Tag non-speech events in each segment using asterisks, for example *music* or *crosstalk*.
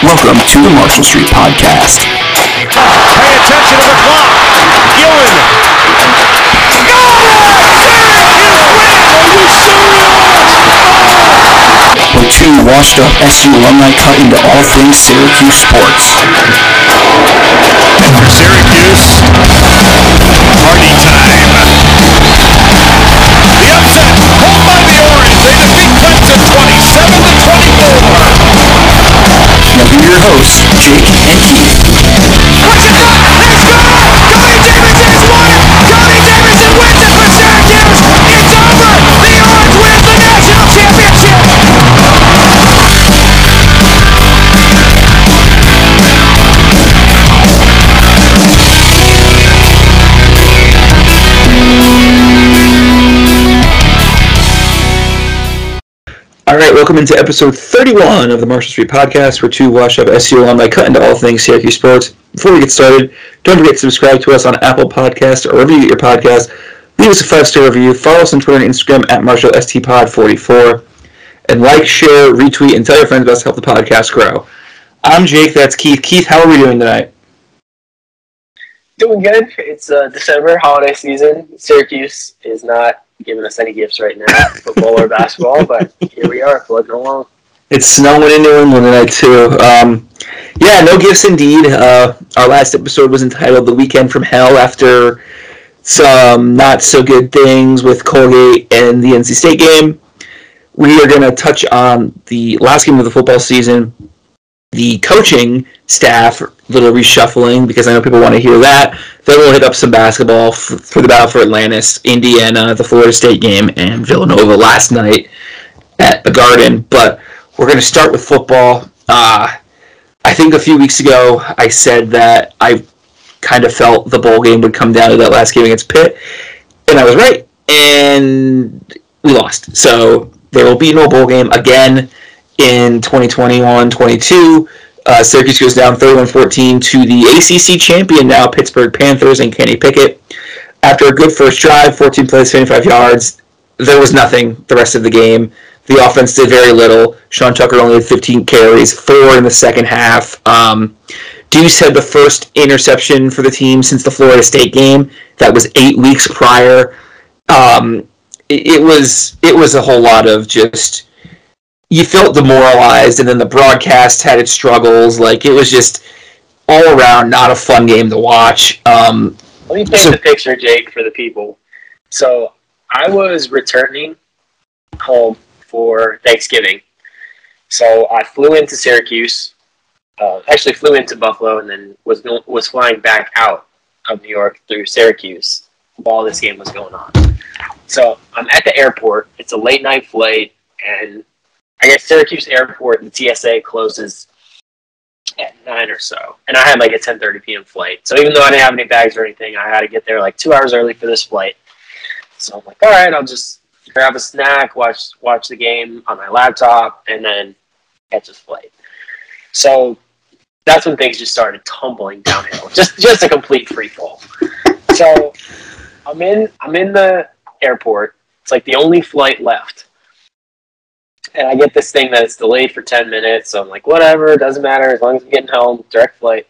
Welcome to the Marshall Street Podcast. Pay attention to the clock. Gillen. where two washed up SU alumni cut into all things Syracuse sports. Syracuse, party time. The upset, 7 to 24. Now here your hosts, Jake and Keith. It back! Is one! All right, welcome into episode 31 of the Marshall Street Podcast, where two wash up SU alumni cut into all things Syracuse sports. Before we get started, don't forget to subscribe to us on Apple Podcast or wherever you get your podcast. Leave us a five star review. Follow us on Twitter and Instagram at MarshallSTPod44. And like, share, retweet, and tell your friends about us to help the podcast grow. I'm Jake, that's Keith. Keith, how are we doing tonight? Doing good. It's uh, December holiday season. Syracuse is not giving us any gifts right now, football or basketball, but here we are, floating along. It's snowing in New England tonight too. Um, yeah, no gifts indeed. Uh, our last episode was entitled "The Weekend from Hell" after some not so good things with Colgate and the NC State game. We are going to touch on the last game of the football season, the coaching staff little reshuffling because I know people want to hear that. Then we'll hit up some basketball for the battle for Atlantis, Indiana, the Florida State game, and Villanova last night at the Garden. But we're going to start with football. Uh, I think a few weeks ago I said that I kind of felt the bowl game would come down to that last game against Pitt, and I was right. And we lost. So there will be no bowl game again in 2021-22. Uh, Syracuse goes down 31-14 to the ACC champion now, Pittsburgh Panthers and Kenny Pickett. After a good first drive, 14 plays, 25 yards, there was nothing the rest of the game. The offense did very little. Sean Tucker only had 15 carries, four in the second half. Um, Deuce had the first interception for the team since the Florida State game. That was eight weeks prior. Um, it, it was it was a whole lot of just you felt demoralized, and then the broadcast had its struggles. Like it was just all around not a fun game to watch. Um, Let me paint So- the picture, Jake, for the people. So I was returning home for Thanksgiving. So I flew into Syracuse. Uh, actually, flew into Buffalo and then was was flying back out of New York through Syracuse while this game was going on. So I'm at the airport. It's a late night flight, and I guess Syracuse Airport, the TSA closes at nine or so, and I had like a 10:30 p.m. flight. So even though I didn't have any bags or anything, I had to get there like two hours early for this flight. So I'm like, all right, I'll just grab a snack, watch watch the game on my laptop, and then catch this flight. So that's when things just started tumbling downhill, *laughs* just just a complete free fall. So I'm in I'm in the airport. It's like the only flight left and I get this thing that it's delayed for 10 minutes. So I'm like, whatever, doesn't matter as long as I'm getting home, direct flight.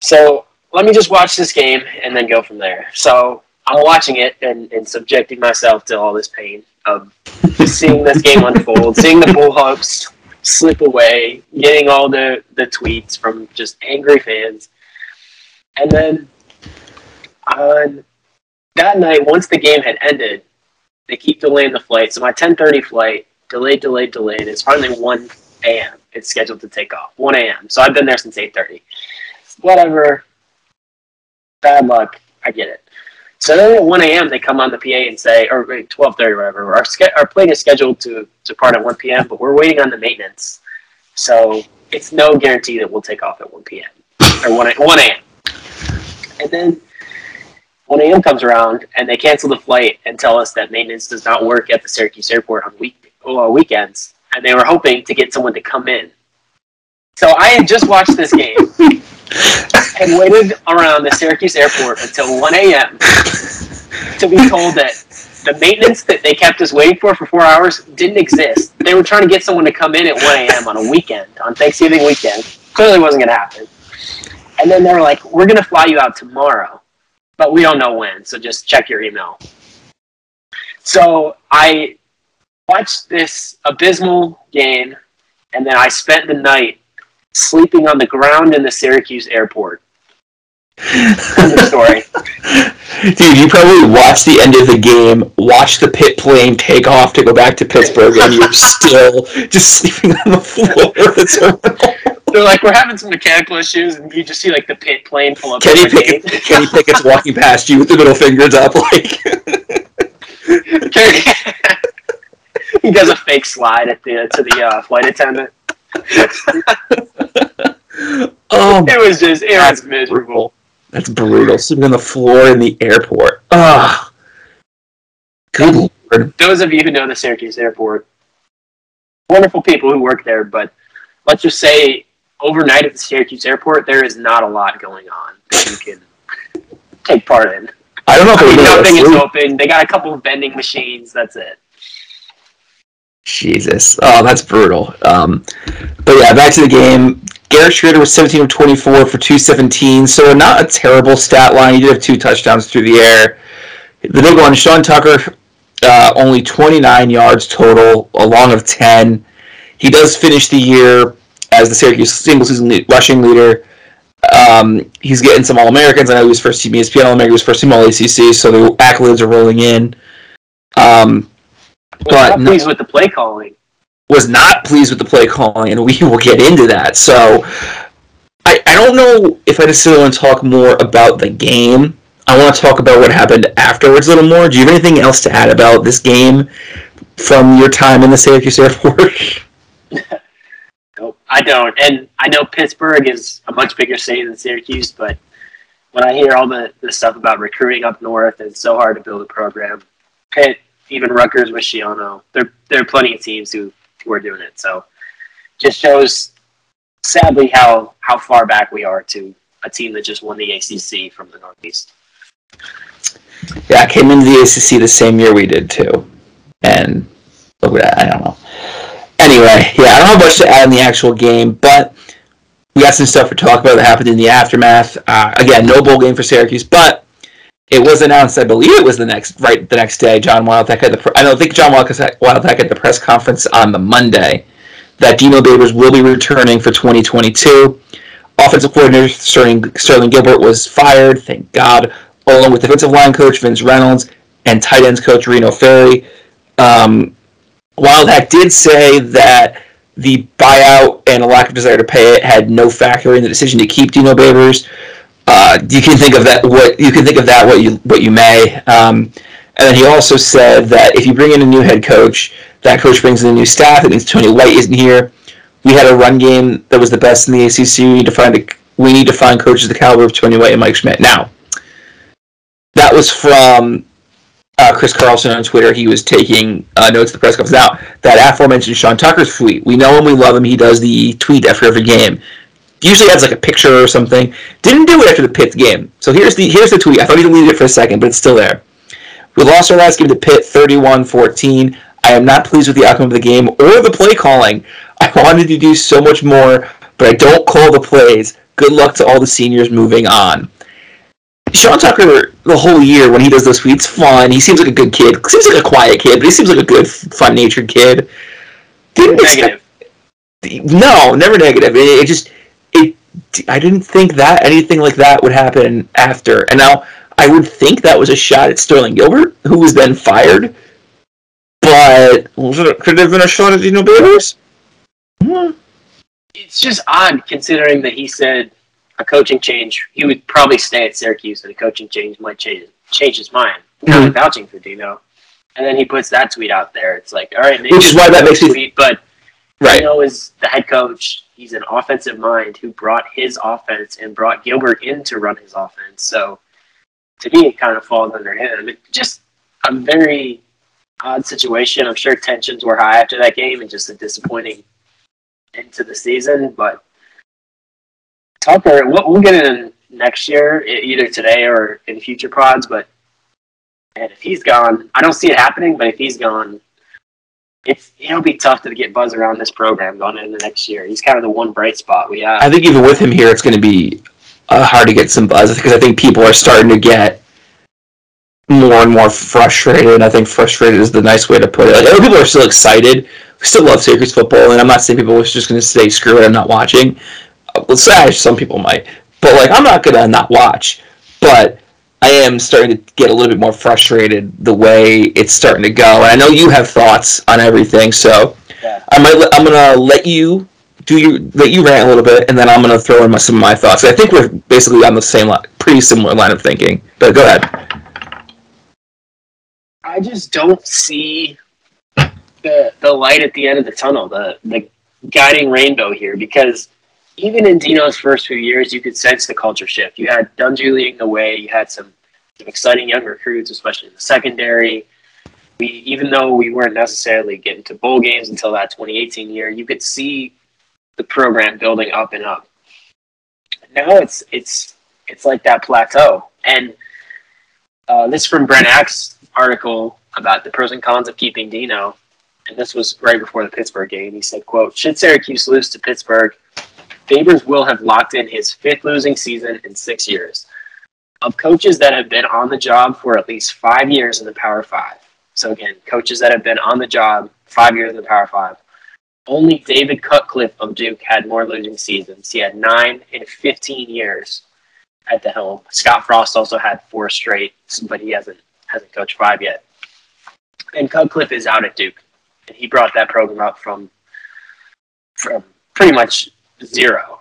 So let me just watch this game and then go from there. So I'm watching it and, and subjecting myself to all this pain of seeing this game unfold, seeing the Bullhawks slip away, getting all the, the tweets from just angry fans. And then on that night, once the game had ended, they keep delaying the flight. So my 10:30 flight delayed, delayed, delayed. It's finally 1 a.m. It's scheduled to take off. 1 a.m. So I've been there since 8:30. Whatever. Bad luck. I get it. So then at 1 a.m. they come on the PA and say, or wait, 12:30, whatever. Our our plane is scheduled to depart at 1 p.m., but we're waiting on the maintenance. So it's no guarantee that we'll take off at 1 p.m. or 1 1 a.m. And then 1 a.m. comes around and they cancel the flight and tell us that maintenance does not work at the Syracuse airport on week uh, weekends, and they were hoping to get someone to come in. So I had just watched this game *laughs* and waited around the Syracuse airport until 1 a.m. to be told that the maintenance that they kept us waiting for for four hours didn't exist. They were trying to get someone to come in at 1 a.m. on a weekend, on Thanksgiving weekend. Clearly wasn't going to happen. And then they were like, we're going to fly you out tomorrow, but we don't know when, so just check your email. So I watched this abysmal game, and then I spent the night sleeping on the ground in the Syracuse airport. Story. *laughs* Dude, you probably watched the end of the game, watched the pit plane take off to go back to Pittsburgh, and you're still just sleeping on the floor. *laughs* They're like, we're having some mechanical issues, and you just see like the pit plane pull up. Kenny at the gate. Pickett, *laughs* Kenny Pickett's walking past you with the middle fingers up, like. Kenny- he does a fake slide at the to the uh, flight attendant. *laughs* oh, It was just it That's was miserable. that's brutal. Sleeping on the floor in the airport. Ah, good lord. Those of you who know the Syracuse airport, wonderful people who work there, but let's just say overnight at the Syracuse airport, there is not a lot going on that you can take part in. I don't know if I mean, nothing is open. They got a couple of vending machines. That's it. Jesus. Oh, that's brutal. Um, but yeah, back to the game. Garrett Shrader was 17 of 24 for 217, so not a terrible stat line. He did have two touchdowns through the air. The big one, Sean Tucker, uh, only 29 yards total, a long of 10. He does finish the year as the Syracuse single season rushing leader. Um, he's getting some All Americans. I know he was first team ESPN All American, he was first team All ACC, so the accolades are rolling in. Um, But I'm no- pleased with the play calling. was not pleased with the play calling, and we *laughs* will get into that. So, I, I don't know if I necessarily want to talk more about the game. I want to talk about what happened afterwards a little more. Do you have anything else to add about this game from your time in the Syracuse airport? *laughs* Nope, I don't. And I know Pittsburgh is a much bigger city than Syracuse, but when I hear all the, the stuff about recruiting up north, it's so hard to build a program. Pitt, even Rutgers with Schiano, there there are plenty of teams who, who are doing it. So just shows sadly how how far back we are to a team that just won the ACC from the Northeast. yeah, I came into the ACC the same year we did too, and. I don't know. Anyway, yeah, I don't have much to add in the actual game, but we got some stuff to talk about that happened in the aftermath. Uh, again, no bowl game for Syracuse, but it was announced. I believe it was the next right the next day. John Wildhack had the. I don't think John Wildhack had the press conference on the Monday that Dino Babers will be returning for 2022. Offensive coordinator Sterling, Sterling Gilbert was fired. Thank God, along with defensive line coach Vince Reynolds and tight ends coach Reno Ferri. Um, Wildhack did say that the buyout and a lack of desire to pay it had no factor in the decision to keep Dino Babers. Uh, you can think of that what you can think of that what you what you may. Um, and then he also said that if you bring in a new head coach, that coach brings in a new staff. It means Tony White isn't here. We had a run game that was the best in the ACC. We need to find a, we need to find coaches the caliber of Tony White and Mike Schmidt. Now, that was from uh, Chris Carlson on Twitter. He was taking uh, notes the press conference. Now, that aforementioned Sean Tucker's tweet, we know him, we love him. He does the tweet after every game. Usually adds like a picture or something. Didn't do it after the Pitt game. So here's the here's the tweet. I thought he deleted it for a second, but it's still there. We lost our last game to Pitt 31-14. I am not pleased with the outcome of the game or the play calling. I *laughs* wanted to do so much more, but I don't call the plays. Good luck to all the seniors moving on. Sean Tucker, the whole year when he does those tweets, fun. He seems like a good kid. Seems like a quiet kid, but he seems like a good, fun-natured kid. Didn't expect- Negative. no, never negative. It, it just. I didn't think that anything like that would happen after. And now I would think that was a shot at Sterling Gilbert, who was then fired. But was it, could it have been a shot at Dino Babers? Hmm. It's just odd considering that he said a coaching change, he would probably stay at Syracuse, and a coaching change might change change his mind. Kind of vouching for Dino, and then he puts that tweet out there. It's like, all right, maybe Which is why that makes me- tweet, but Right. Dino is the head coach. He's an offensive mind who brought his offense and brought Gilbert in to run his offense. So to me, it kind of falls under him. It just a very odd situation. I'm sure tensions were high after that game and just a disappointing into the season. But Tucker, we'll, we'll get in next year, either today or in future pods. But And if he's gone, I don't see it happening, but if he's gone, it's it'll be tough to get buzz around this program going into next year. He's kind of the one bright spot we have. I think even with him here, it's going to be uh, hard to get some buzz because I think people are starting to get more and more frustrated. I think frustrated is the nice way to put it. Like, other people are still excited. We still love Syracuse football, and I'm not saying people are just going to say screw it, I'm not watching. Uh, Let's say some people might, but like I'm not going to not watch. But I am starting to get a little bit more frustrated the way it's starting to go. And I know you have thoughts on everything, so Yeah. I might. I'm gonna let you do you let you rant a little bit, and then I'm gonna throw in my, some of my thoughts. I think we're basically on the same line, pretty similar line of thinking. But go ahead. I just don't see the the light at the end of the tunnel, the the guiding rainbow here, because even in Dino's first few years, you could sense the culture shift. You had Dungey leading the way. You had some, some exciting young recruits, especially in the secondary. We, even though we weren't necessarily getting to bowl games until that 2018 year, you could see the program building up and up. Now it's it's it's like that plateau, and uh, this is from Brent Axe article about the pros and cons of keeping Dino, and this was right before the Pittsburgh game. He said, "quote Should Syracuse lose to Pittsburgh, Babers will have locked in his fifth losing season in six years. Of coaches that have been on the job for at least five years in the Power Five, so again, coaches that have been on the job five years in the Power Five, only David Cutcliffe of Duke had more losing seasons. He had nine in 15 years at the helm. Scott Frost also had four straight, but he hasn't hasn't coached five yet. And Cutcliffe is out at Duke, and he brought that program up from from pretty much zero.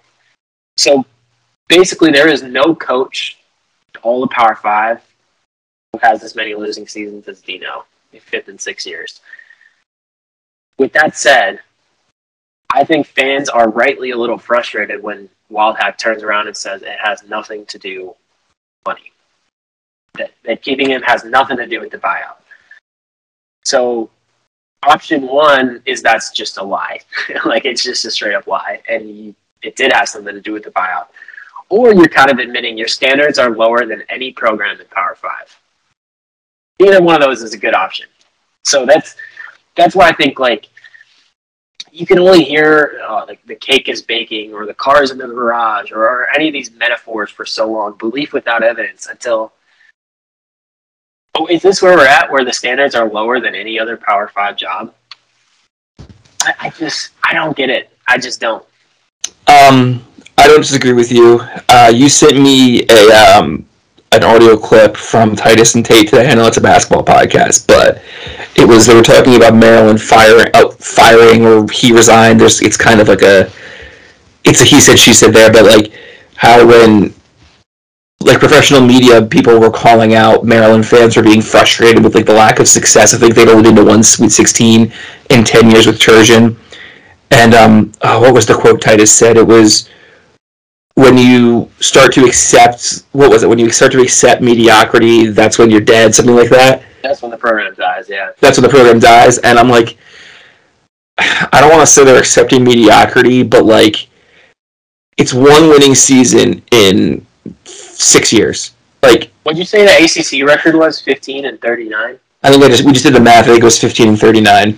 So basically, there is no coach all the Power Five who has as many losing seasons as Dino, fifth and six years. With that said, I think fans are rightly a little frustrated when Wildhack turns around and says it has nothing to do with money. That, that keeping him has nothing to do with the buyout. So option one is that's just a lie. *laughs* like it's just a straight up lie. And you, it did have something to do with the buyout. Or you're kind of admitting your standards are lower than any program in Power Five. Either one of those is a good option. So that's that's why I think like you can only hear uh, like the cake is baking or the cars in the garage or, or any of these metaphors for so long, belief without evidence until Oh, is this where we're at, where the standards are lower than any other Power Five job? I, I just, I don't get it. I just don't. Um, I don't disagree with you. Uh, you sent me a um, an audio clip from Titus and Tate today. I know it's a basketball podcast, but it was they were talking about Maryland firing, out firing, or he resigned. There's, it's kind of like a, it's a he said she said there, but like how when like professional media people were calling out Maryland fans for being frustrated with like the lack of success. I think they'd only been to one Sweet 16 in 10 years with Turgeon. And um, oh, what was the quote Titus said? It was when you start to accept what was it? When you start to accept mediocrity, that's when you're dead. Something like that. That's when the program dies. Yeah. That's when the program dies. And I'm like, I don't want to say they're accepting mediocrity, but like, it's one winning season in six years. Like, What'd you say the ACC record was? Fifteen and thirty-nine. I think I just we just did the math. I think it was 15 and 39.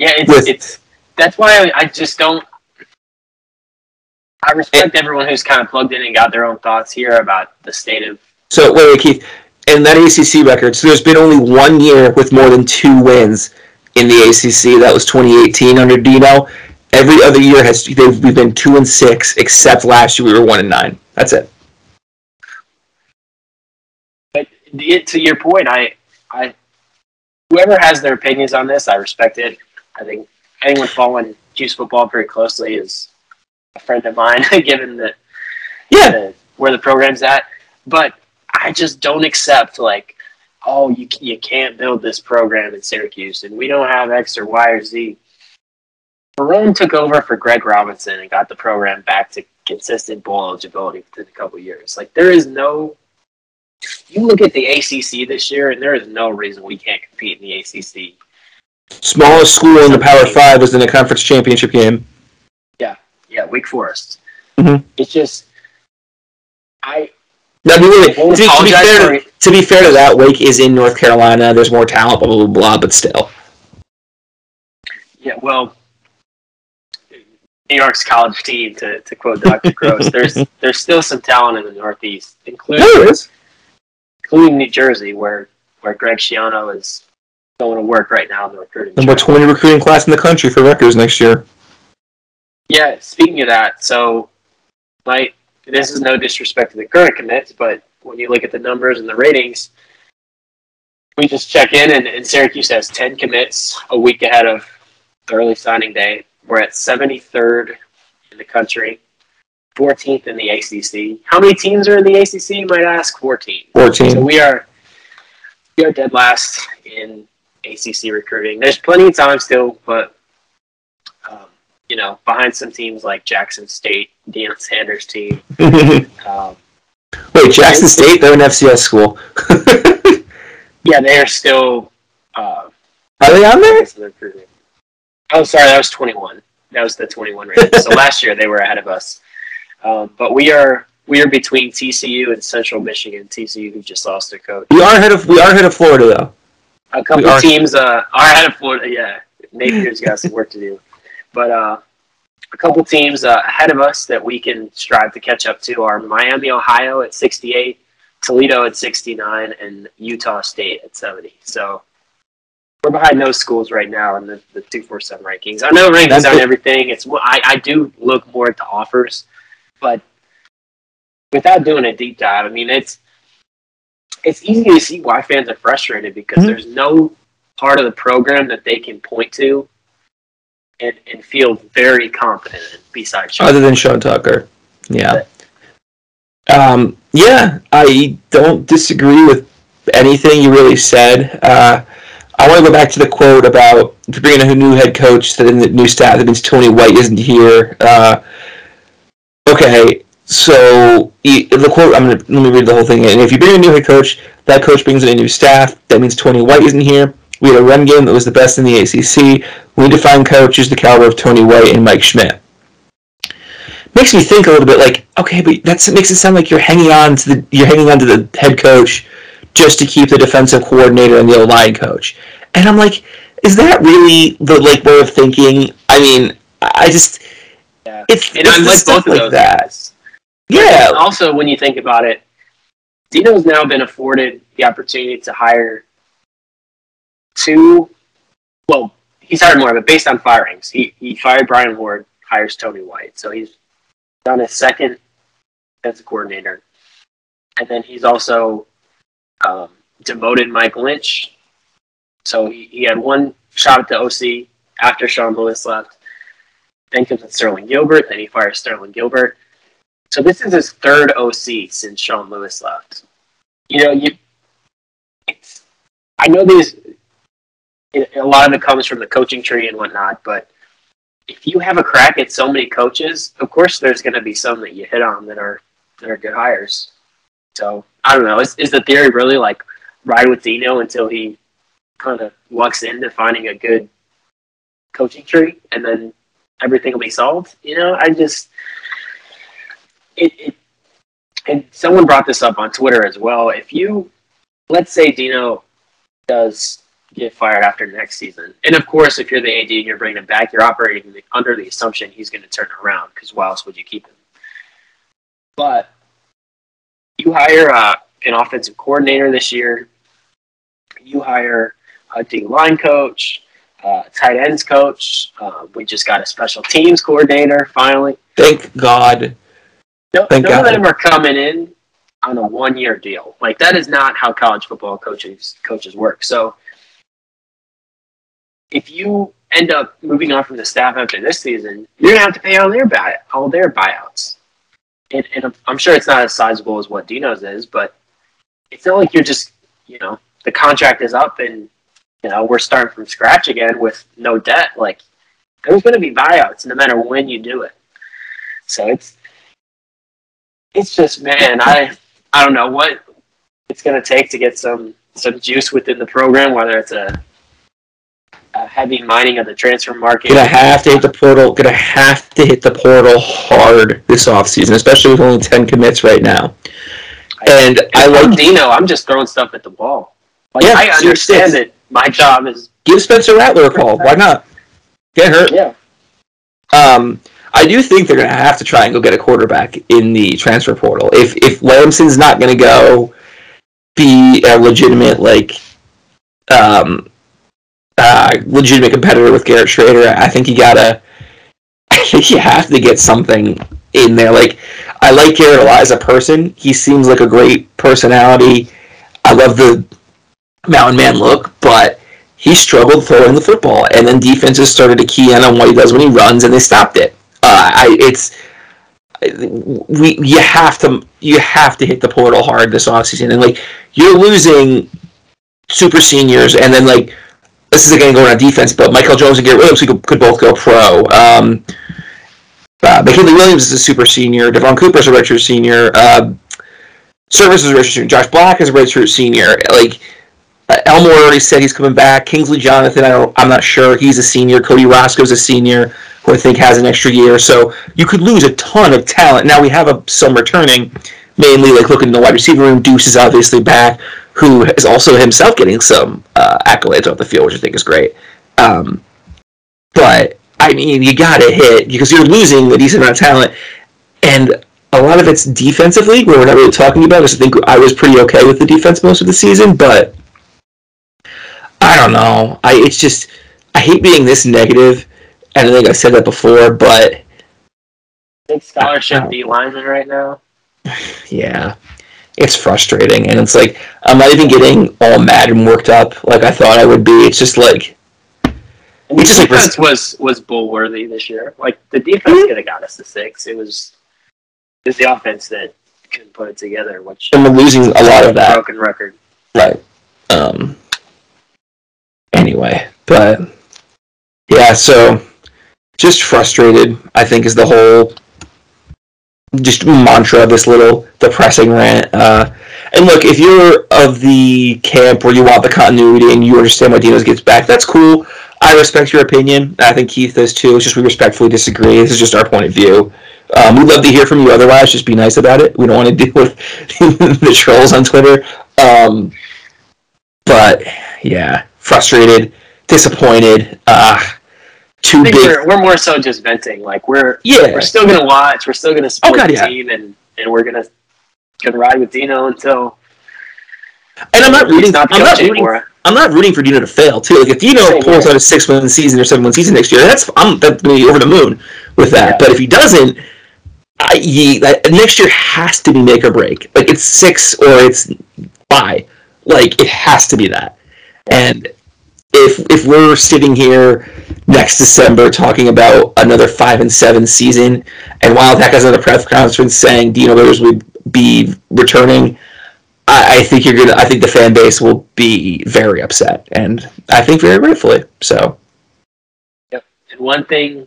Yeah, it's With- it's that's why I, I just don't. I respect everyone who's kind of plugged in and got their own thoughts here about the state of. So wait, wait, Keith. And that ACC record. So there's been only one year with more than two wins in the ACC. That was 2018 under Dino. Every other year has they've, we've been two and six, except last year we were one and nine. That's it. But to your point, I, I, whoever has their opinions on this, I respect it. I think anyone following Juice football very closely is a friend of mine, *laughs* given the, Yeah. the where the program's at. But I just don't accept like, oh, you you can't build this program in Syracuse, and we don't have X or Y or Z. Marrone took over for Greg Robinson and got the program back to consistent bowl eligibility within a couple years. Like there is no you look at the ACC this year, and there is no reason we can't compete in the ACC. Smallest school in the Power Five is in a conference championship game. Yeah, yeah, Wake Forest. Mhm. It's just, I, No, I mean, wait, to, be, to, be fair, for- to be fair to that, Wake is in North Carolina. There's more talent, blah blah blah, blah but still. Yeah, well, New York's college team, to, to quote Dr. *laughs* Gross, there's there's still some talent in the Northeast, including There is. including New Jersey, where where Greg Schiano is going to work right now in the recruiting. Number trail. 20 recruiting class in the country for Rutgers next year. Yeah, speaking of that, so my this is no disrespect to the current commits, but when you look at the numbers and the ratings, we just check in and, and Syracuse has ten commits a week ahead of the early signing day. We're at seventy third in the country, fourteenth in the ACC. How many teams are in the ACC? You might ask. Fourteen. 14. So we are we are dead last in ACC recruiting. There's plenty of time still, but um, you know, behind some teams like Jackson State, Deion Sanders' team. *laughs* Um, Wait, Jackson State? They're an FCS school. *laughs* yeah, they are still. Uh, Are they on there? recruiting. Oh, sorry, that was 21. That was the 21 rating. so *laughs* last year they were ahead of us, um, but we are we are between TCU and Central Michigan. TCU who just lost their coach. We are ahead of we are ahead of Florida though. A couple are- teams uh, are ahead of Florida. Yeah, Napier's got some work to do, but uh, a couple teams uh, ahead of us that we can strive to catch up to are Miami, Ohio at 68, Toledo at 69, and Utah State at 70. So we're behind those schools right now in the, the 247 rankings. I know rankings That's aren't everything. It's I, I do look more at the offers, but without doing a deep dive, I mean it's it's easy to see why fans are frustrated because Mhm. there's no part of the program that they can point to and, and feel very confident in besides Sean. Other than Sean Tucker. Yeah. Um, yeah, I don't disagree with anything you really said. Uh, I want to go back to the quote about bringing a new head coach that in the new staff that means Tony White isn't here. Uh, okay, so the quote. I'm gonna let me read the whole thing. And if you bring a new head coach, that coach brings in a new staff. That means Tony White isn't here. We had a run game that was the best in the ACC. We need to find coaches the caliber of Tony White and Mike Schmidt makes me think a little bit like okay but that's it makes it sound like you're hanging on to the you're hanging on to the head coach just to keep the defensive coordinator and the O-line coach and I'm like is that really the like way of thinking I mean I just Yeah. it's, And it's I the like both of like those that guys. yeah also, when you think about it, Dino's now been afforded the opportunity to hire two. Well, he's hired more, but based on firings, he he fired Brian Ward, hires Tony White, so he's done his second defensive coordinator, and then he's also um, demoted Mike Lynch. So he, he had one shot at the OC after Sean Lewis left. Then comes in Sterling Gilbert. Then he fires Sterling Gilbert. So this is his third OC since Sean Lewis left. You know, you. It's, I know these. A lot of it comes from the coaching tree and whatnot, but if you have a crack at so many coaches, of course there's going to be some that you hit on that are that are good hires. So I don't know. Is, is the theory really like ride with Dino until he kind of lucks into finding a good coaching tree, and then everything will be solved? You know, I just it, it and someone brought this up on Twitter as well. If you let's say Dino does get fired after next season, and of course, if you're the AD and you're bringing him back, you're operating under the assumption he's going to turn around because why else would you keep him? But you hire uh, an offensive coordinator this year. You hire a D line coach, uh, tight ends coach. Uh, we just got a special teams coordinator finally. thank God No, Thank none of them are coming in on a one-year deal. Like that is not how college football coaches coaches work. So if you end up moving on from the staff after this season, you're gonna have to pay all their buy all their buyouts. And, and I'm- sure it's not as sizable as what Dino's is, but it's not like you're just you know the contract is up and you know we're starting from scratch again with no debt. Like there's going to be buyouts no matter when you do it. So it's it's just man, I I don't know what it's going to take to get some some juice within the program, whether it's a heavy mining of the transfer market. gonna have to hit the portal gonna have to hit the portal hard this offseason especially with only 10 commits right now And I I'm like Dino. I'm just throwing stuff at the ball. Like Yeah, I understand that my job is give Spencer Rattler a call. Why not? Get hurt. yeah. Um, I do think they're going to have to try and go get a quarterback in the transfer portal. If if Lamson's not going to go be a legitimate like um, uh, legitimate competitor with Garrett Shrader, I think you gotta. I *laughs* think you have to get something in there. Like I like Garrett a lot as a person. He seems like a great personality. I love the mountain man look, but he struggled throwing the football, and then defenses started to key in on what he does when he runs, and they stopped it. Uh, I, it's we you have to you have to hit the portal hard this offseason, and like you're losing super seniors, and then like this is again going on defense, but Michael Jones and Garrett Williams could, could both go pro. Um, uh, McKinley Williams is a super senior. Devon Cooper is a redshirt senior. Uh, Service is a redshirt senior. Josh Black is a redshirt senior. Like uh, Elmore already said he's coming back. Kingsley Jonathan, I don't, I'm not sure. He's a senior. Cody Roscoe's a senior, who I think has an extra year. So you could lose a ton of talent. Now we have a, some returning, mainly like looking in the wide receiver room. Deuce is obviously back, who is also himself getting some uh, accolades off the field, which I think is great. Um, but I mean, you got to hit because you're losing a decent amount of talent, and a lot of it's defensively. Where we're not really talking about. Because I think I was pretty okay with the defense most of the season, but I don't know. I it's just I hate being this negative, and I don't think I said that before, but Big scholarship D lineman right now. *sighs* yeah, it's frustrating, and it's like I'm not even getting all mad and worked up like I thought I would be. It's just like the just like defense was was bull worthy this year. Like the defense Mm-hmm. could have got us to six. It was it was the offense that couldn't put it together, which and we're losing a lot of that. broken record. Right. Um. Anyway, but yeah, so just frustrated. I think is the whole just mantra this little depressing rant. Uh, and look, if you're of the camp where you want the continuity and you understand why Dinos gets back, that's cool. I respect your opinion. I think Keith does too. It's just we respectfully disagree. This is just our point of view. Um, we'd love to hear from you otherwise. Just be nice about it. We don't want to *laughs* deal with *laughs* the trolls on Twitter. Um, but yeah, frustrated, disappointed. Uh, too I think big. we're, we're more so just venting. Like we're Yeah. we're still gonna watch. We're still gonna support Oh, God, the yeah. team, and and we're gonna gonna ride with Dino until And I'm not rooting. not I'm not rooting. anymore. I'm not rooting for Dino to fail too. Like if Dino Same pulls out a six win season or seven win season next year, that's I'm that's gonna be over the moon with that. Yeah. But if he doesn't, I, he, that, next year has to be make or break. Like it's six or it's bye. Like it has to be that. And if if we're sitting here next December talking about another five and seven season, and Wildhack has another press conference saying Dino Babers would be returning, I, I think you're gonna. I think the fan base will be very upset, and I think very rightfully so. Yep. And one thing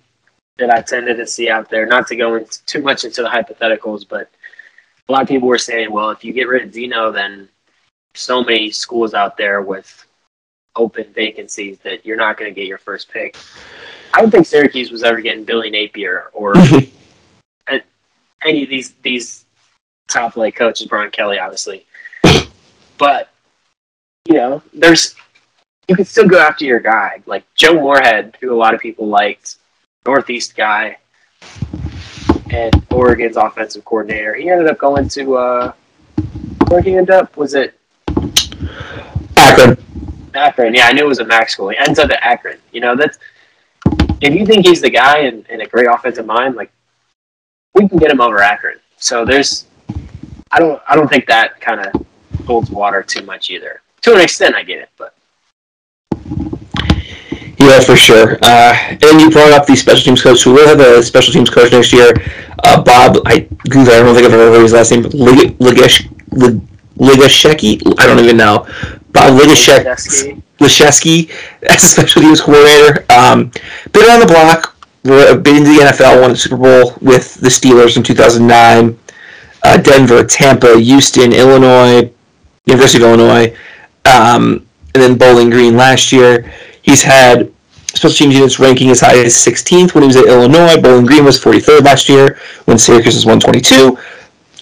that I tended to see out there, not to go into too much into the hypotheticals, but a lot of people were saying, well, if you get rid of Dino, then so many schools out there with open vacancies that you're not going to get your first pick. I don't think Syracuse was ever getting Billy Napier or *laughs* any of these these top flight coaches, Brian Kelly, obviously. But you know, there's you can still go after your guy, like Joe Moorhead, who a lot of people liked, Northeast guy, and Oregon's offensive coordinator. He ended up going to uh, where he ended up was it Akron. Akron? Yeah, I knew it was a MAC school. He ends up at Akron. You know that's if you think he's the guy and, and a great offensive mind, like we can get him over Akron. So there's, I don't, I don't think that kind of holds water too much either. To an extent, I get it, but Yeah, for sure. Uh, and you brought up the special teams coach. We will have a special teams coach next year. Uh, Bob, I, I don't think I've ever heard his last name. Lig- Ligesh, Lig- Ligasheki? I don't even know. Bob. Lishesky as a special teams coordinator. Um, been on the block. Been in the NFL. Won the Super Bowl with the Steelers in 2009. Uh, Denver, Tampa, Houston, Illinois, University of Illinois, um, and then Bowling Green last year. He's had special teams units ranking as high as 16th when he was at Illinois. Bowling Green was 43rd last year when Syracuse was 122.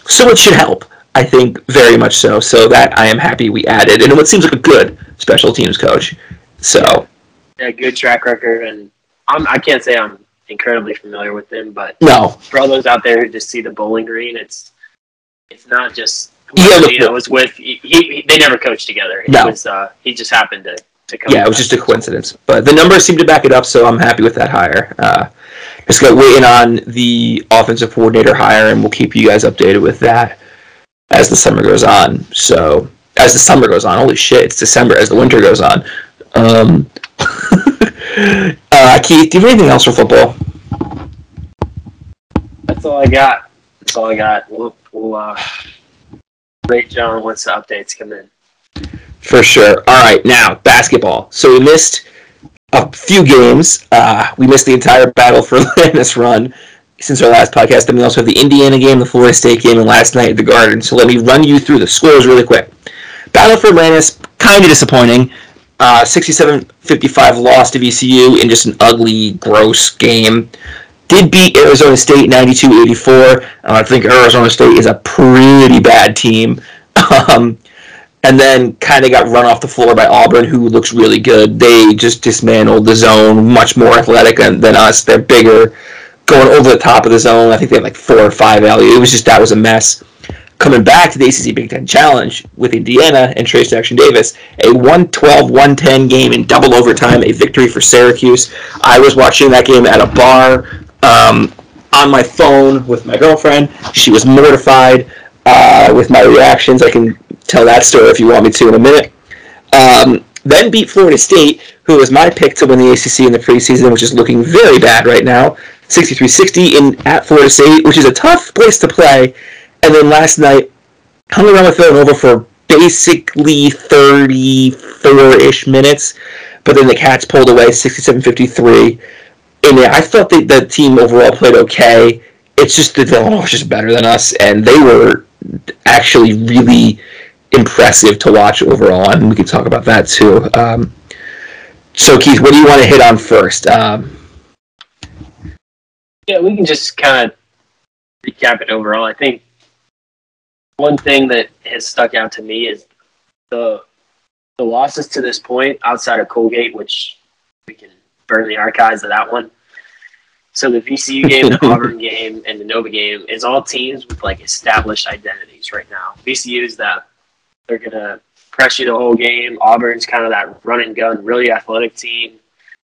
So it should help. I think very much so. So that I am happy we added, and what seems like a good special teams coach. So Yeah, good track record, and I'm, I can't say I'm incredibly familiar with him, but no, for all those out there who just see the Bowling Green, it's it's not just Yeah, you know was with. He, he, they never coached together. It No. was uh, he just happened to to come. yeah, it was just a coincidence. But the numbers seem to back it up, so I'm happy with that hire. Uh, just got waiting on the offensive coordinator hire, and we'll keep you guys updated with that as the summer goes on. So as the summer goes on, holy shit, it's December as the winter goes on. Um, *laughs* uh, Keith, do you have anything else for football? That's all I got. That's all I got. We'll, we'll uh, rate John once the updates come in. For sure. All right, now basketball. So we missed a few games. Uh, we missed the entire battle for *laughs* Atlantis run since our last podcast. Then we also have the Indiana game, the Florida State game, and last night at the Garden. So let me run you through the scores really quick. Battle for Atlantis, kind of disappointing. Uh, 67-55 loss to VCU in just an ugly, gross game. Did beat Arizona State 92-84. Uh, I think Arizona State is a pretty bad team. *laughs* Um, and then kind of got run off the floor by Auburn, who looks really good. They just dismantled the zone, much more athletic than, than us. They're bigger, going over the top of the zone. I think they had like four or five alley. It was just that was a mess. Coming back to the ACC Big Ten Challenge with Indiana and Trayce Jackson Davis, a 112-110 game in double overtime, a victory for Syracuse. I was watching that game at a bar um, on my phone with my girlfriend. She was mortified uh, with my reactions. I can tell that story if you want me to in a minute. Um, then beat Florida State, who was my pick to win the ACC in the preseason, which is looking very bad right now. 63-60 in at Florida State, which is a tough place to play. And then last night, hung around with Villanova for basically 34-ish minutes, but then the Cats pulled away 67-53. And yeah, I thought that the team overall played okay. It's just that Villanova was just better than us, and they were actually really impressive to watch overall, and we can talk about that too. Um, so, Keith, what do you want to hit on first? Um, Yeah, we can just kind of recap it overall. I think one thing that has stuck out to me is the the losses to this point outside of Colgate, which we can burn the archives of that one. So the VCU *laughs* game, the Auburn game, and the Nova game is all teams with like established identities right now. VCU is that they're gonna press you the whole game. Auburn's kind of that run and gun, really athletic team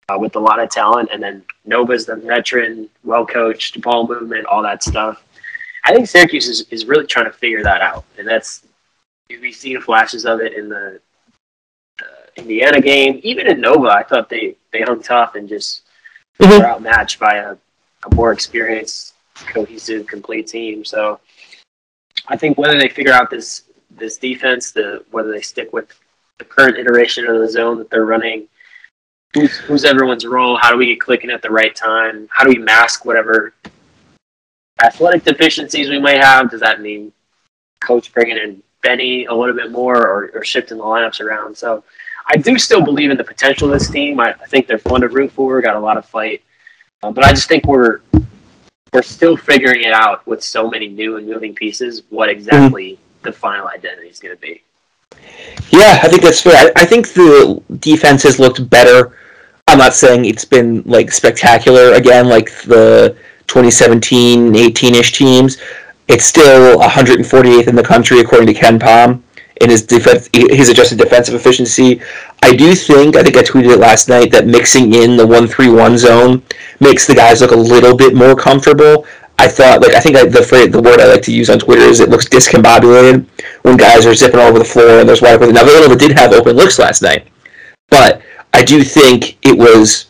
uh, with a lot of talent, and then Nova's the veteran, well coached, ball movement, all that stuff. I think Syracuse is, is really trying to figure that out, and that's we've seen flashes of it in the, the Indiana game, even in Nova. I thought they they hung tough and just Mhm. were outmatched by a, a more experienced, cohesive, complete team. So I think whether they figure out this this defense, the whether they stick with the current iteration of the zone that they're running, who's who's everyone's role, how do we get clicking at the right time, how do we mask whatever athletic deficiencies we might have? Does that mean coach bringing in Benny a little bit more or, or shifting the lineups around? So I do still believe in the potential of this team. I, I think they're fun to root for, got a lot of fight, uh, but I just think we're we're still figuring it out with so many new and moving pieces. What exactly the final identity is going to be? yeah, I think that's fair. I, I think the defense has looked better. I'm not saying it's been like spectacular again, like the 2017, 18-ish teams. It's still 148th in the country according to KenPom in his defense, his adjusted defensive efficiency. I do think, I think I tweeted it last night, that mixing in the one-three-one zone makes the guys look a little bit more comfortable. I thought, like, I think I, the phrase, the word I like to use on Twitter is it looks discombobulated when guys are zipping all over the floor and there's wide open. Now Villanova did have open looks last night, but I do think it was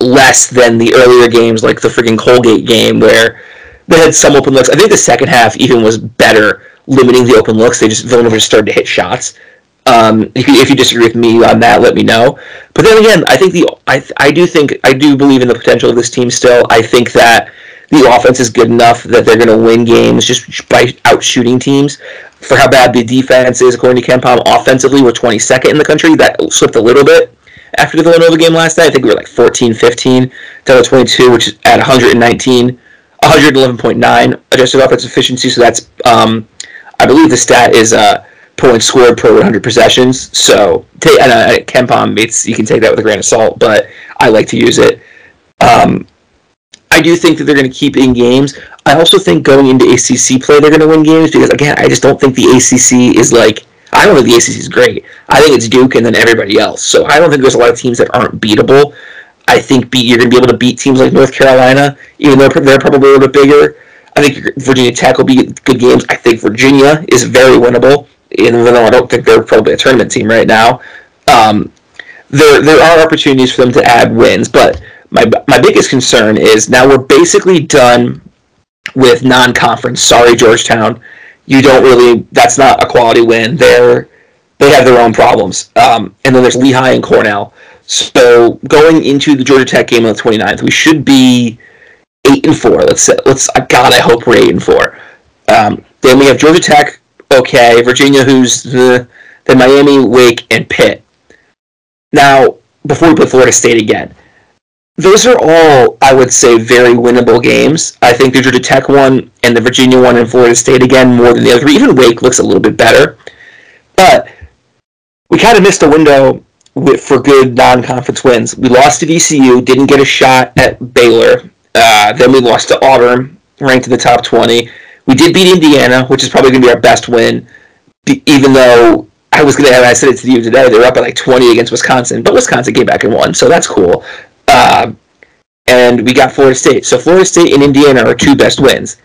less than the earlier games, like the freaking Colgate game where they had some open looks. I think the second half even was better limiting the open looks. They just Villanova just started to hit shots. Um, if, you, if you disagree with me on that, let me know. But then again, I think the I, I do think I do believe in the potential of this team still. I think that the offense is good enough that they're going to win games just by out shooting teams. For how bad the defense is, according to KenPom, offensively we're 22nd in the country. That slipped a little bit after the Villanova game last night. I think we were like 14, 15 down to 22, which is at 119, 111.9 adjusted offensive efficiency. So that's um, I believe the stat is uh, points scored per 100 possessions. So take and uh, KenPom, it's you can take that with a grain of salt, but I like to use it. Um, I do think that they're going to keep in games. I also think going into ACC play, they're going to win games because again, I just don't think the ACC is like. I don't think the ACC is great. I think it's Duke and then everybody else. So I don't think there's a lot of teams that aren't beatable. I think you're going to be able to beat teams like North Carolina, even though they're probably a little bit bigger. I think Virginia Tech will be good games. I think Virginia is very winnable, even though I don't think they're probably a tournament team right now. Um, there, there are opportunities for them to add wins, but my my biggest concern is now we're basically done with non-conference. Sorry, Georgetown, you don't really. That's not a quality win. They're they have their own problems. Um, and then there's Lehigh and Cornell. So going into the Georgia Tech game on the 29th, we should be eight and four. Let's say, let's. God, I hope we're eight and four. Um, then we have Georgia Tech. Okay, Virginia, who's the then Miami, Wake, and Pitt. Now, before we play Florida State again, those are all, I would say, very winnable games. I think the Georgia Tech one and the Virginia one and Florida State again more than the other three. Even Wake looks a little bit better. But we kind of missed a window with, for good non-conference wins. We lost to VCU, didn't get a shot at Baylor. Uh, then we lost to Auburn, ranked in the top 20. We did beat Indiana, which is probably going to be our best win, even though I was going to, I said it to you today, they were up by like 20 against Wisconsin, but Wisconsin came back and won, so that's cool. Uh, and we got Florida State. So Florida State and Indiana are two best wins.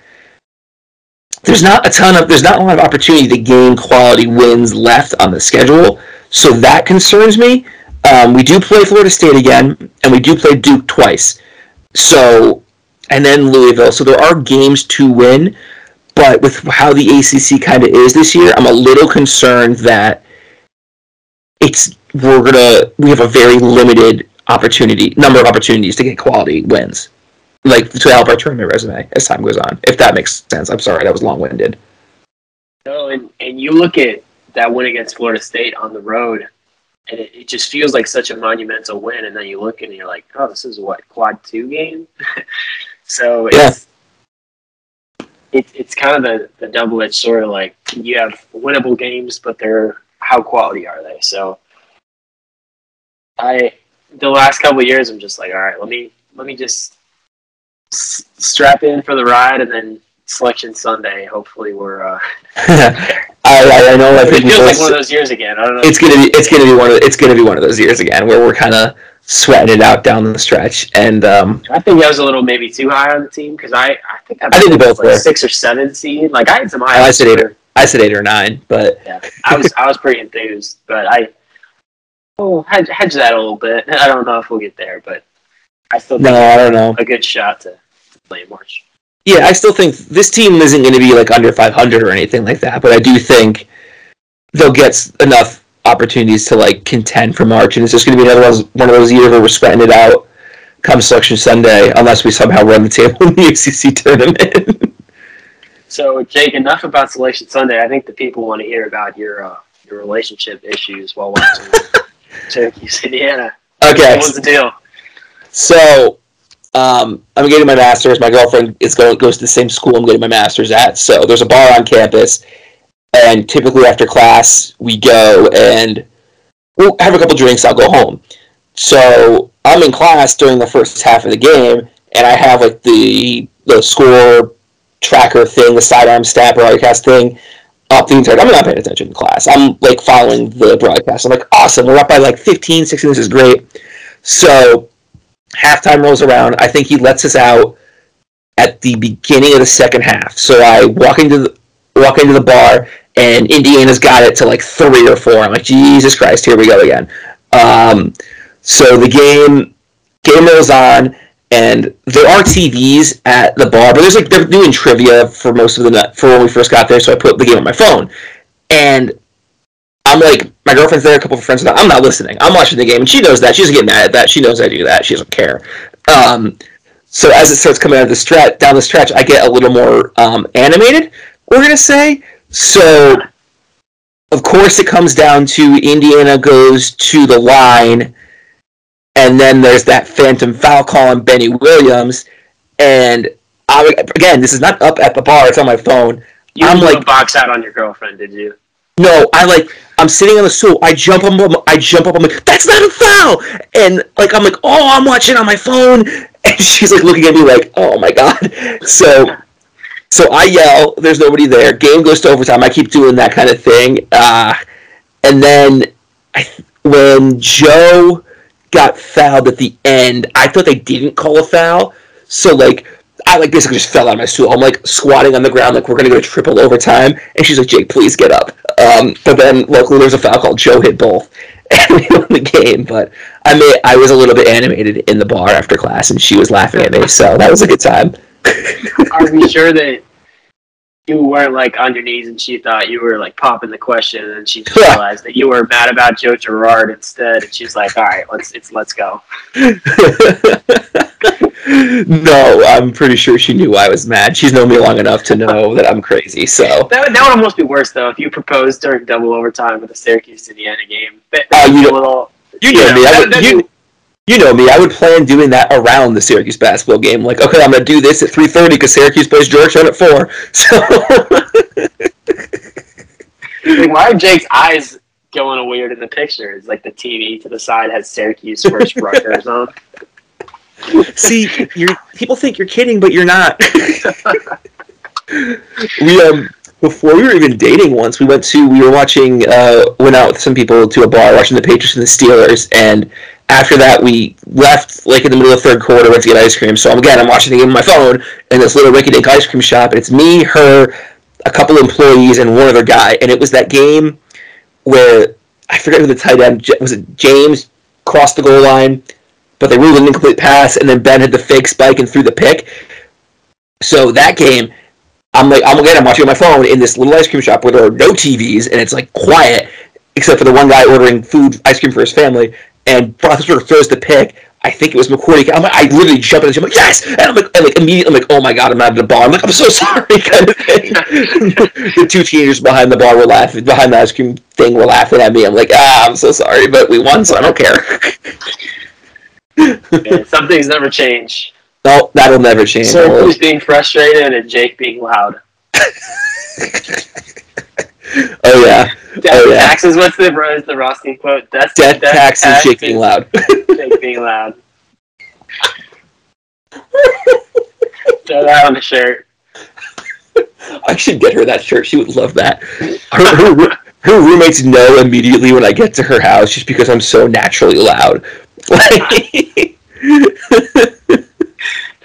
There's not a ton of, there's not a lot of opportunity to gain quality wins left on the schedule, so that concerns me. Um, we do play Florida State again, and we do play Duke twice. So, and then Louisville. So there are games to win, but with how the ACC kind of is this year, I'm a little concerned that it's we're gonna we have a very limited opportunity number of opportunities to get quality wins, like to help our tournament resume as time goes on. If that makes sense. I'm sorry that was long winded. No, and and you look at that win against Florida State on the road, and it, it just feels like such a monumental win. And then you look and you're like, oh, this is what quad two game. *laughs* so Yeah. it's it, it's kind of the, the double edged sword. of Like you have winnable games, but they're how quality are they? So I the last couple of years, I'm just like, all right, let me let me just s- strap in for the ride, and then selection Sunday. Hopefully, we're. Uh, *laughs* I, I know I *laughs* it feels like one of those years again. I don't know. it's gonna be it's gonna be one of it's gonna be one of those years again where we're kind of sweating it out down the stretch and um, I think I was a little maybe too high on the team because I I think I, I think both like were. six or seven seed. Like I had some high. I said eight or I said eight or nine, but Yeah, I was I was pretty enthused, but I oh hedge, hedge that a little bit. *laughs* I don't know if we'll get there, but I still think no, I don't know. a good shot to, to play in March. Yeah, I still think this team isn't going to be like under 500 or anything like that, but I do think they'll get enough opportunities to like contend for March, and it's just going to be another one, one of those years where we're sweating it out come Selection Sunday, unless we somehow run the table in the *laughs* ACC tournament. So Jake, enough about Selection Sunday. I think the people want to hear about your uh, your relationship issues while watching *laughs* Syracuse, Indiana. okay, What's the deal? So, um, I'm getting my master's. My girlfriend is going goes to the same school I'm getting my master's at. So there's a bar on campus, and typically after class we go and we'll have a couple drinks. I'll go home. So I'm in class during the first half of the game, and I have like the the score tracker thing, the sidearm stat broadcast thing, up the entire. I'm not paying attention in class. I'm like following the broadcast. I'm like, awesome. We're up by like 15, 16. This is great. So halftime rolls around. I think he lets us out at the beginning of the second half. So I walk into the walk into the bar, and Indiana's got it to like three or four. I'm like, Jesus Christ, here we go again. Um, so the game game rolls on, and there are TVs at the bar, but there's like they're doing trivia for most of the night for when we first got there. So I put the game on my phone, and I'm like, my girlfriend's there, a couple of friends. are there. I'm not listening. I'm watching the game, and she knows that. She doesn't get mad at that. She knows I do that. She doesn't care. Um, so as it starts coming out of the stretch, down the stretch, I get a little more um, animated. We're gonna say so. Of course, it comes down to Indiana goes to the line, and then there's that phantom foul call on Benny Williams, and I, again, this is not up at the bar; it's on my phone. You I'm like- box out on your girlfriend, did you? No, I like I'm sitting on the stool. I jump up. I jump up. I'm like, that's not a foul. And like I'm like, oh, I'm watching on my phone. *laughs* And she's like looking at me like, oh my god. *laughs* So, so I yell. There's nobody there. Game goes to overtime. I keep doing that kind of thing. Uh, and then I, when Joe got fouled at the end, I thought they didn't call a foul. So like. I like basically just fell out of my stool. I'm like squatting on the ground, like we're gonna go triple overtime. And she's like, "Jake, please get up." Um, but then luckily there's a foul called Joe hit both, *laughs* and we won the game. But I may I was a little bit animated in the bar after class, and she was laughing at me, so that was a good time. *laughs* Are we sure that you weren't like on your knees and she thought you were like popping the question and she just *laughs* Yeah. realized that you were mad about Joe Girard instead and she's like, All right, let's it's let's go. *laughs* no, I'm pretty sure she knew I was mad. She's known me long enough to know *laughs* that I'm crazy. So That, would- that would almost be worse though if you proposed during double overtime with the Syracuse Indiana game. That, uh, that would you a little you know Yeah, me. I that- would, you, you know me. I would plan doing that around the Syracuse basketball game. Like, okay, I'm gonna do this at 3:30 because Syracuse plays Georgetown at four. *laughs* So like, why are Jake's eyes going all weird in the picture? It's like the TV to the side has Syracuse versus *laughs* Rutgers on. See, you're people think you're kidding, but you're not. we um before we were even dating once, we went to we were watching uh went out with some people to a bar watching the Patriots and the Steelers and after that we left like in the middle of the third quarter went to get ice cream. So I'm again I'm watching the game on my phone in this little Ricky Dink ice cream shop and it's me, her, a couple employees and one other guy and it was that game where I forget who the tight end was it James crossed the goal line but they ruled an incomplete pass, and then Ben had the fake spike and threw the pick. So that game, I'm like, I'm again, I'm watching on my phone in this little ice cream shop where there are no TVs, and it's like quiet, except for the one guy ordering food, ice cream for his family. And Roethlisberger throws the pick. I think it was McCourty. I'm like, I literally jump in the gym, I'm like, yes! And I'm like, and like immediately, I'm like, oh my god, I'm out of the bar. I'm like, I'm so *laughs* sorry, kind of thing. the two teenagers behind the bar were laughing, behind the ice cream thing were laughing at me. I'm like, ah, I'm so sorry, but we won, so I don't care. *laughs* Man, some things never change. No, that'll never change. Syracuse being frustrated and Jake being loud. *laughs* oh yeah, Death Oh, yeah. taxes. What's the what's the Rothstein quote? Death, death tax and tax Jake being loud. Being loud. Throw that on the shirt. I should get her that shirt. She would love that. Her, her, her roommates know immediately when I get to her house just because I'm so naturally loud. *laughs* Like,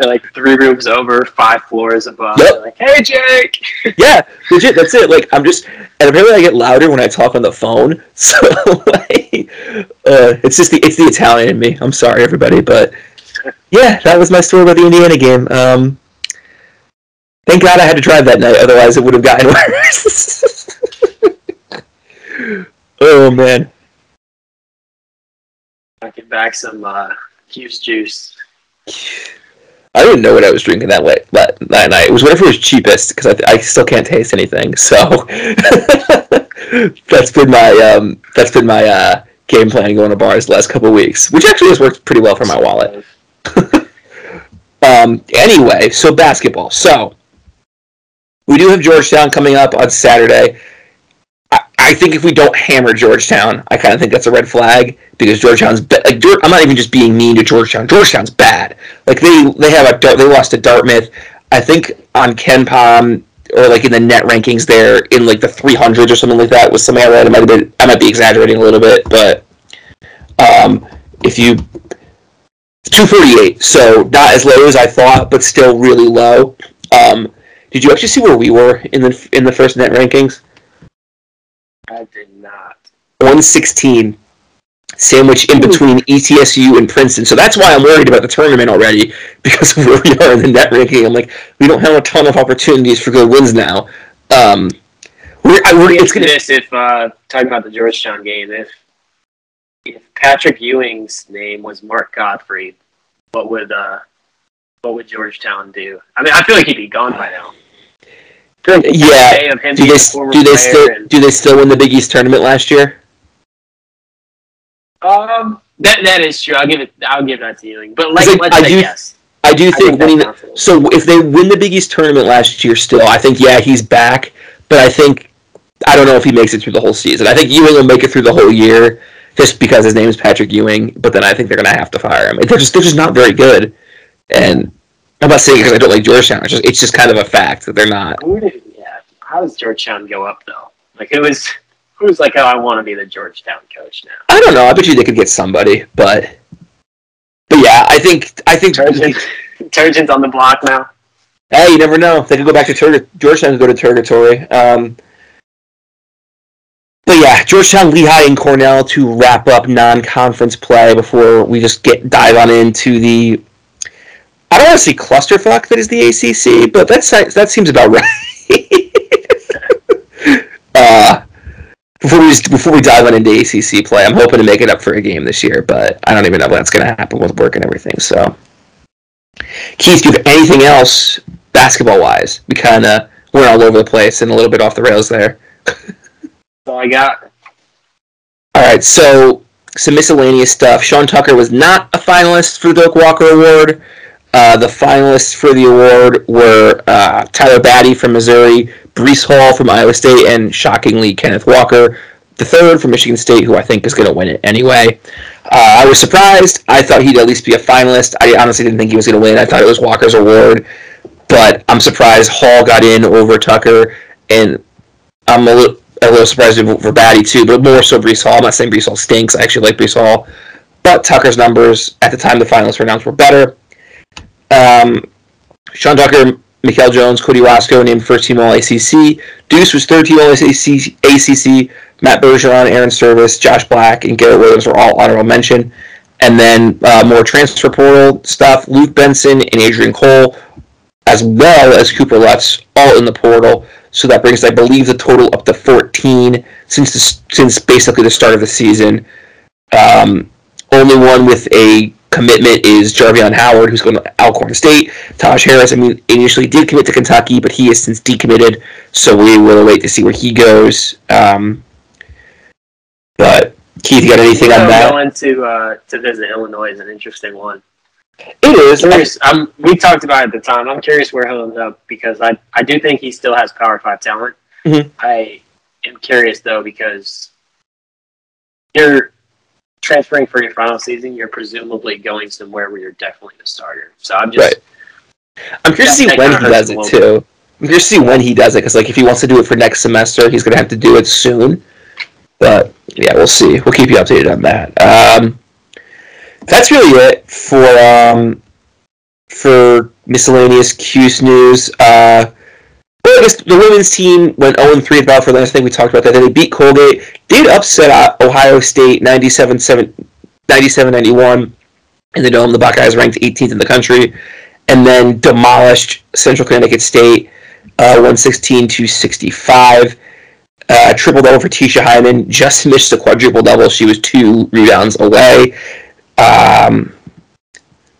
They're like three rooms over, five floors above. Yep. They're like, hey Jake. *laughs* yeah, legit. That's it. Like I'm just, and apparently I get louder when I talk on the phone. *laughs* So like, uh, it's just the it's the Italian in me. I'm sorry, everybody, but *laughs* yeah, that was my story about the Indiana game. Um, thank God I had to drive that night, otherwise it would have gotten worse. oh man. Knocking back some uh, Hughes juice. I didn't know what I was drinking that way that, that night. It was whatever was cheapest because I, I still can't taste anything. So *laughs* that's been my um, that's been my uh, game plan going to bars the last couple weeks, which actually has worked pretty well for my wallet. *laughs* Um, anyway, so basketball. So we do have Georgetown coming up on Saturday. I, think if we don't hammer Georgetown, I kind of think that's a red flag because Georgetown's like Geor- I'm not even just being mean to Georgetown. Georgetown's bad. Like they they have a they lost to Dartmouth. I think on KenPom or like in the net rankings there in like the 300s or something like that was something I read. I might been I might be exaggerating a little bit, but um, if you 248, so not as low as I thought, but still really low. Um, did you actually see where we were in the in the first net rankings? I did not. 116, sandwiched in between E ETSU and Princeton. So that's why I'm worried about the tournament already *laughs* because of where we are in the net ranking. I'm like, we don't have a ton of opportunities for good wins now. Um, we're, I, we're, it's It's gonna this if uh, talking about the Georgetown game. If if Patrick Ewing's name was Mark Godfrey, what would uh, what would Georgetown do? I mean, I feel like he'd be gone by now. I feel like the Yeah. day of him do they do they still and- do they still win the Big East tournament last year? Um, that that is true. I'll give it. I'll give that to Ewing. But like, like, I do- yes. I do I think think that winning. counts a little. So if they win the Big East tournament last year, still, I think yeah, he's back. But I think I don't know if he makes it through the whole season. I think Ewing will make it through the whole year just because his name is Patrick Ewing. But then I think they're gonna have to fire him. They're just they're just not very good. And I'm not saying because I don't like Georgetown. It's just it's just kind of a fact that they're not. Did, yeah. How does Georgetown go up though? Like it was who's like, oh, I want to be the Georgetown coach now. I don't know. I bet you they could get somebody, but but yeah, I think I think Turgeon, Turgeon's on the block now. Hey, you never know. They could go back to Turg- Georgetown. and go to Purgatory. Um, but yeah, Georgetown, Lehigh, and Cornell to wrap up non-conference play before we just get dive on into the. I don't want to say clusterfuck that is the ACC, but that's that seems about right. *laughs* uh, before we just, before we dive on into ACC play, I'm hoping to make it up for a game this year, but I don't even know if that's going to happen with work and everything. So, Keith, do you have anything else basketball wise? We kind of went all over the place and a little bit off the rails there. That's all I got. All right, so some miscellaneous stuff. Sean Tucker was not a finalist for the Doak Walker Award. Uh, the finalists for the award were uh, Tyler Badie from Missouri, Breece Hall from Iowa State, and shockingly Kenneth Walker, the third from Michigan State, who I think is going to win it anyway. Uh, I was surprised. I thought he'd at least be a finalist. I honestly didn't think he was going to win. I thought it was Walker's award, but I'm surprised Hall got in over Tucker, and I'm a little, a little surprised for Badie too, but more so Breece Hall. I'm not saying Breece Hall stinks. I actually like Breece Hall, but Tucker's numbers at the time the finalists were announced were better. Um, Sean Tucker, Mikel Jones, Cody Roscoe named first team All ACC. Deuce was third team All ACC. ACC. Matt Bergeron, Airon Servais, Josh Black, and Garrett Williams were all honorable mention. And then uh, more transfer portal stuff. Luke Benson and Adrian Cole, as well as Cooper Lutz, all in the portal. So that brings, I believe, the total up to 14 since the, since basically the start of the season. Um, only one with a commitment is Jarvion Howard, who's going to Alcorn State. Taj Harris, I mean, initially did commit to Kentucky, but he has since decommitted, so we will wait to see where he goes. Um, but Keith, you got anything on that? going to uh, to visit Illinois is an interesting one. It is. Curious, um, we talked about it at the time. I'm curious where he'll end up because I, I do think he still has Power Five talent. Mhm. I am curious though because you're transferring for your final season. You're presumably going somewhere where you're definitely the starter. So I'm just Right. I'm curious to see when he does it too. I'm curious to see when he does it because, like, if he wants to do it for next semester, he's going to have to do it soon. But yeah, we'll see. We'll keep you updated on that. Um, that's really it for um, for miscellaneous Cuse news. Uh, well, I guess the women's team went 0 3 at Battle for Atlantis. I think we talked about that. Then they beat Colgate. Did upset uh, Ohio State 97 91 in the Dome. The Buckeyes ranked 18th in the country. And then demolished Central Connecticut State uh, 116 to 65. Uh, triple double for Teisha Hyman. Just missed a quadruple double. She was two rebounds away. Um,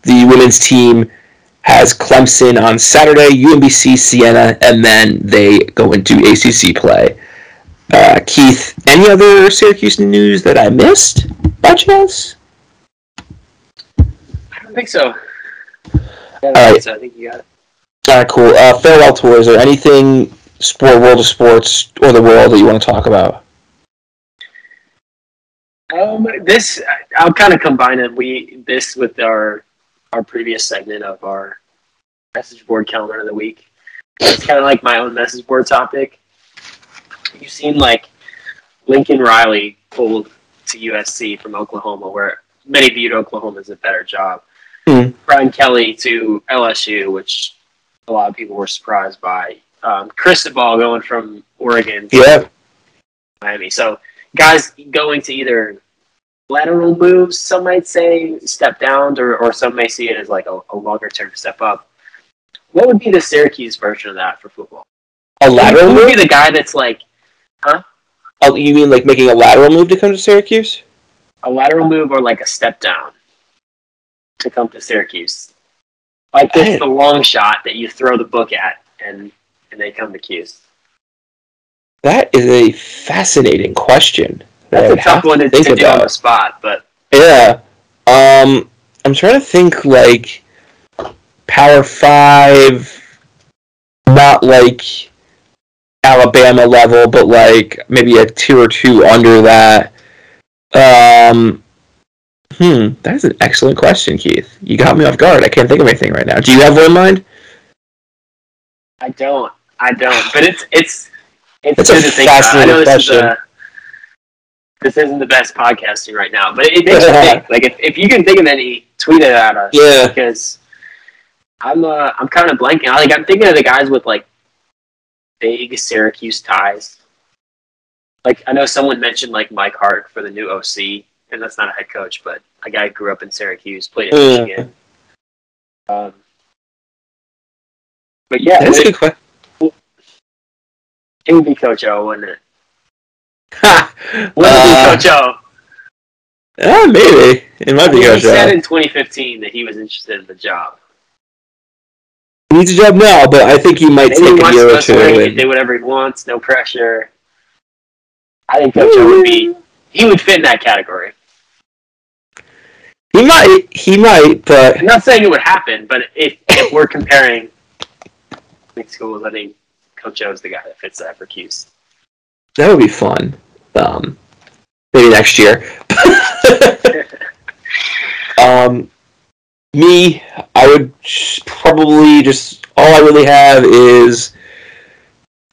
the women's team has Clemson on Saturday, UMBC, Siena, and then they go into ACC play. Uh, Keith, any other Syracuse news that I missed by chance? I don't think so. All right. so I think you got it. All right, cool. Uh, farewell tour. Is there anything sport, world of sports, or the world that you want to talk about? Um, this I'll kind of combine it. We this with our our previous segment of our message board calendar of the week. It's kind of like my own message board topic. You've seen like Lincoln Riley pulled to USC from Oklahoma, where many viewed Oklahoma as a better job. Hmm. Brian Kelly to LSU, which a lot of people were surprised by. Um, Cristobal going from Oregon to Yeah. Miami. So guys going to either lateral moves, some might say step down, or, or some may see it as like a, a longer term step up. What would be the Syracuse version of that for football? A lateral Who would be move? the guy that's like Oh, you mean like making a lateral move to come to Syracuse? a lateral move or like a step down to come to Syracuse? Like this, I- the long shot that you throw the book at, and and they come to Cuse. That is a fascinating question. That That's a tough one to, think to do on the spot, but Yeah. Um, I'm trying to think like Power Five, not like Alabama level, but like maybe a two or two under that. Um, hmm, that's an excellent question, Keith. You got me off guard. I can't think of anything right now. Do you have one in mind? I don't. I don't. But it's it's it's That's a to think about. I know fascinating is question. This isn't the best podcasting right now, but it makes you *laughs* think. Like if, if you can think of any, tweet it at us. Yeah. Because I'm uh I'm kind of blanking. I like I'm thinking of the guys with like big Syracuse ties. Like I know someone mentioned like Mike Hart for the new OC, and that's not a head coach, but a guy who grew up in Syracuse, played in Mm. Michigan. Um, but yeah, That's a it, good question. it would be Coach O, wouldn't it? Ha! Would it be Uh, Coach yeah, maybe it might I be mean, he said in 2015 that he was interested in the job. He needs a job now, but I think he might Maybe he take a year or two. he can do whatever he wants, no pressure. I think Coach O would be. He would fit in that category. He might, he might, but I'm not saying it would happen, but if, if we're comparing schools, I think Coach O is the guy that fits that for Cuse. That would be fun. Um, maybe next year. *laughs* um, me, I would probably just all I really have is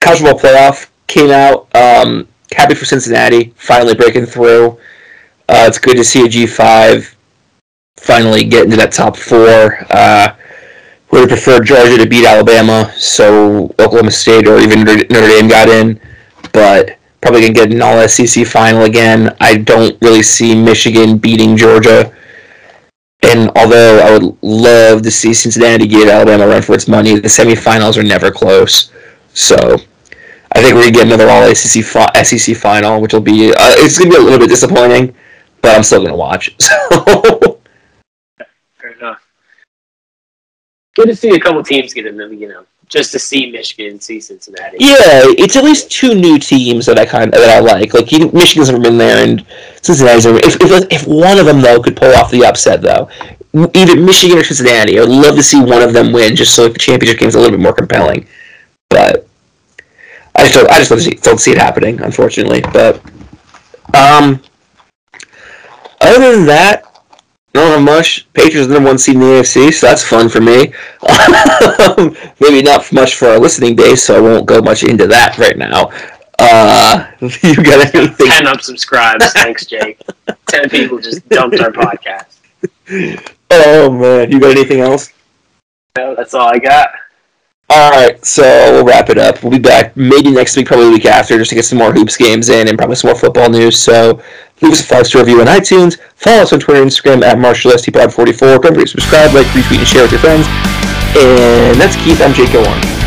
college football playoff came out. Um, happy for Cincinnati finally breaking through. Uh, it's good to see a G five finally get into that top four. Uh, would have preferred Georgia to beat Alabama, so Oklahoma State or even Notre Dame got in, but probably gonna get an All SEC final again. I don't really see Michigan beating Georgia, and although I would love to see Cincinnati give Alabama a run for its money, the semifinals are never close. So I think we're gonna get another All SEC fi- SEC final, which will be uh, it's gonna be a little bit disappointing, but I'm still gonna watch. *laughs* So. Fair enough. Good to see a couple teams get in them, you know, just to see Michigan, see Cincinnati. Yeah, it's at least two new teams that I kind of, that I like. Like you- Michigan's never been there, and Cincinnati's never. If, if if one of them though could pull off the upset though, either Michigan or Cincinnati, I'd love to see one of them win, just so like, the championship game's a little bit more compelling. But I just don't, I just don't see, don't see it happening, unfortunately. But um, other than that. I don't have much. Patriots are the number one seed in the AFC, so that's fun for me. Um, *laughs* Maybe not much for our listening base, so I won't go much into that right now. Uh, *laughs* you got anything? Ten unsubscribes. Thanks, Jake. *laughs* Ten people just dumped our podcast. Oh man, you got anything else? No, that's all I got. All right, so we'll wrap it up. We'll be back maybe next week, probably the week after, just to get some more hoops games in and probably some more football news. So leave us a five star review on iTunes. Follow us on Twitter and Instagram at MarshallSTPod44. Don't forget to subscribe, like, retweet, and share with your friends. And that's Keith. I'm Jake Gilwarn.